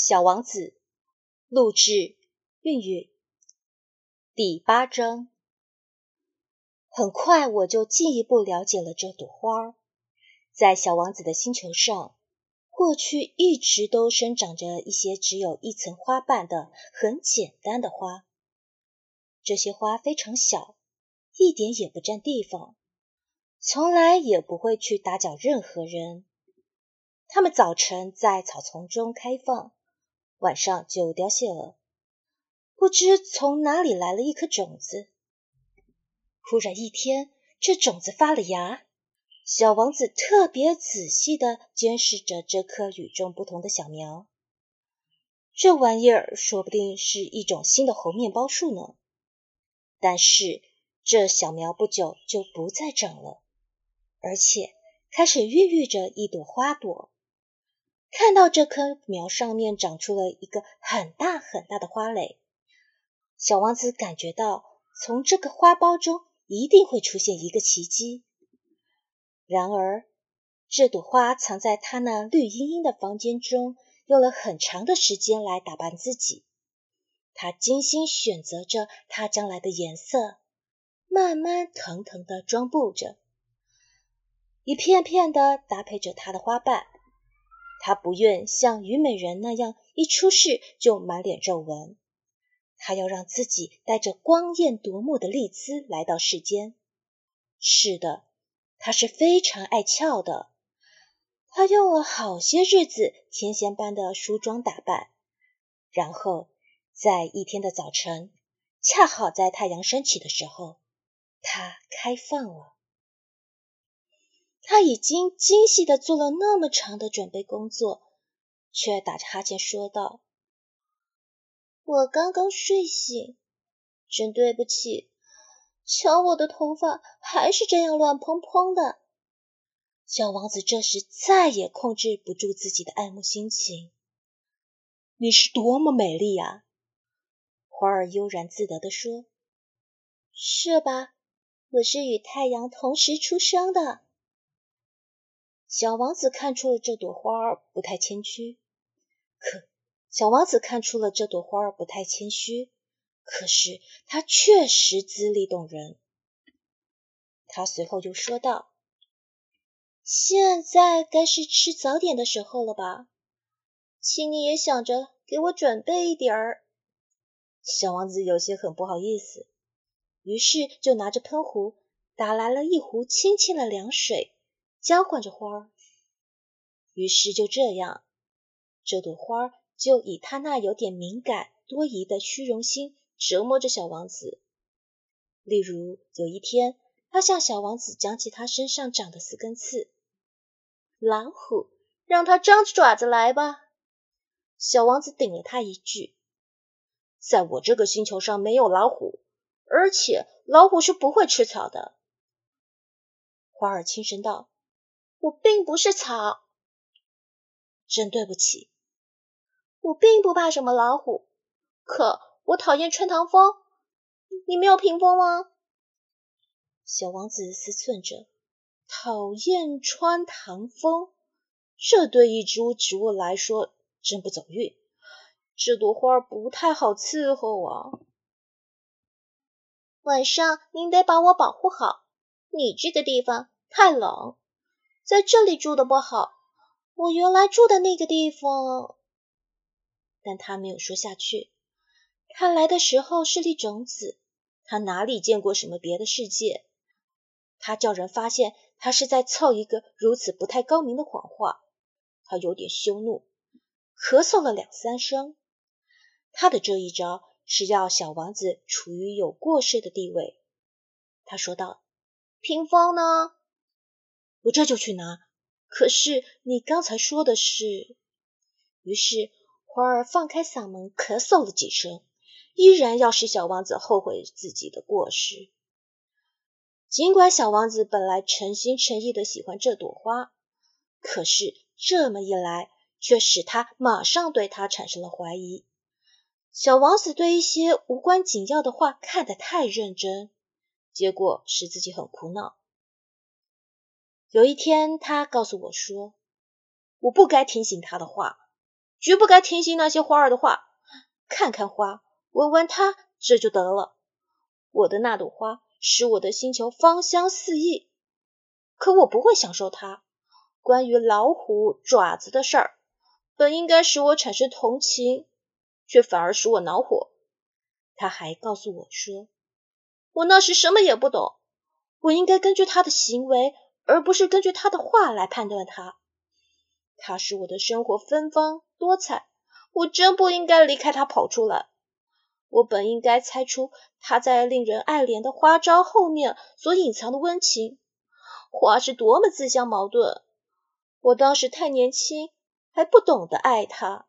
小王子，录制，韵韵，第八章。很快我就进一步了解了这朵花儿。在小王子的星球上，过去一直都生长着一些只有一层花瓣的很简单的花。这些花非常小，一点也不占地方，从来也不会去打搅任何人。它们早晨在草丛中开放。晚上就凋谢了。不知从哪里来了一颗种子。忽然一天，这种子发了芽。小王子特别仔细地监视着这颗与众不同的小苗。这玩意儿说不定是一种新的猴面包树呢。但是这小苗不久就不再长了，而且开始孕育着一朵花朵。看到这棵苗上面长出了一个很大很大的花蕾，小王子感觉到从这个花苞中一定会出现一个奇迹。然而，这朵花藏在他那绿茵茵的房间中，用了很长的时间来打扮自己。他精心选择着它将来的颜色，慢慢腾腾地装布着，一片片地搭配着它的花瓣。他不愿像虞美人那样一出世就满脸皱纹，他要让自己带着光艳夺目的丽姿来到世间。是的，他是非常爱俏的。他用了好些日子天仙般的梳妆打扮，然后在一天的早晨，恰好在太阳升起的时候，他开放了。他已经精细的做了那么长的准备工作，却打着哈欠说道：“我刚刚睡醒，真对不起。瞧我的头发还是这样乱蓬蓬的。”小王子这时再也控制不住自己的爱慕心情。“你是多么美丽啊！”花儿悠然自得地说。“是吧？我是与太阳同时出生的。”小王子看出了这朵花儿不太谦虚，可小王子看出了这朵花儿不太谦虚，可是它确实资历动人。他随后就说道：“现在该是吃早点的时候了吧？请你也想着给我准备一点儿。”小王子有些很不好意思，于是就拿着喷壶打来了一壶清清的凉水。浇灌着花儿，于是就这样，这朵花儿就以他那有点敏感、多疑的虚荣心折磨着小王子。例如，有一天，他向小王子讲起他身上长的四根刺。老虎，让它张着爪子来吧。小王子顶了他一句：“在我这个星球上没有老虎，而且老虎是不会吃草的。”花儿轻声道。我并不是草，真对不起。我并不怕什么老虎，可我讨厌穿堂风。你没有屏风吗？小王子思忖着，讨厌穿堂风，这对一株植物来说真不走运。这朵花不太好伺候啊。晚上您得把我保护好，你这个地方太冷。在这里住的不好，我原来住的那个地方。但他没有说下去。他来的时候是粒种子，他哪里见过什么别的世界？他叫人发现他是在凑一个如此不太高明的谎话。他有点羞怒，咳嗽了两三声。他的这一招是要小王子处于有过失的地位。他说道：“屏风呢？”我这就去拿。可是你刚才说的是……于是花儿放开嗓门咳嗽了几声，依然要使小王子后悔自己的过失。尽管小王子本来诚心诚意的喜欢这朵花，可是这么一来，却使他马上对他产生了怀疑。小王子对一些无关紧要的话看得太认真，结果使自己很苦恼。有一天，他告诉我说：“我不该听信他的话。绝不该听信那些花儿的话。看看花，闻闻它，这就得了。我的那朵花使我的星球芳香四溢，可我不会享受它。关于老虎爪子的事儿，本应该使我产生同情，却反而使我恼火。他还告诉我说，我那时什么也不懂，我应该根据他的行为，而不是根据他的话来判断他。他使我的生活芬芳多彩，我真不应该离开他跑出来。我本应该猜出他在令人爱怜的花招后面所隐藏的温情。花是多么自相矛盾！我当时太年轻，还不懂得爱他。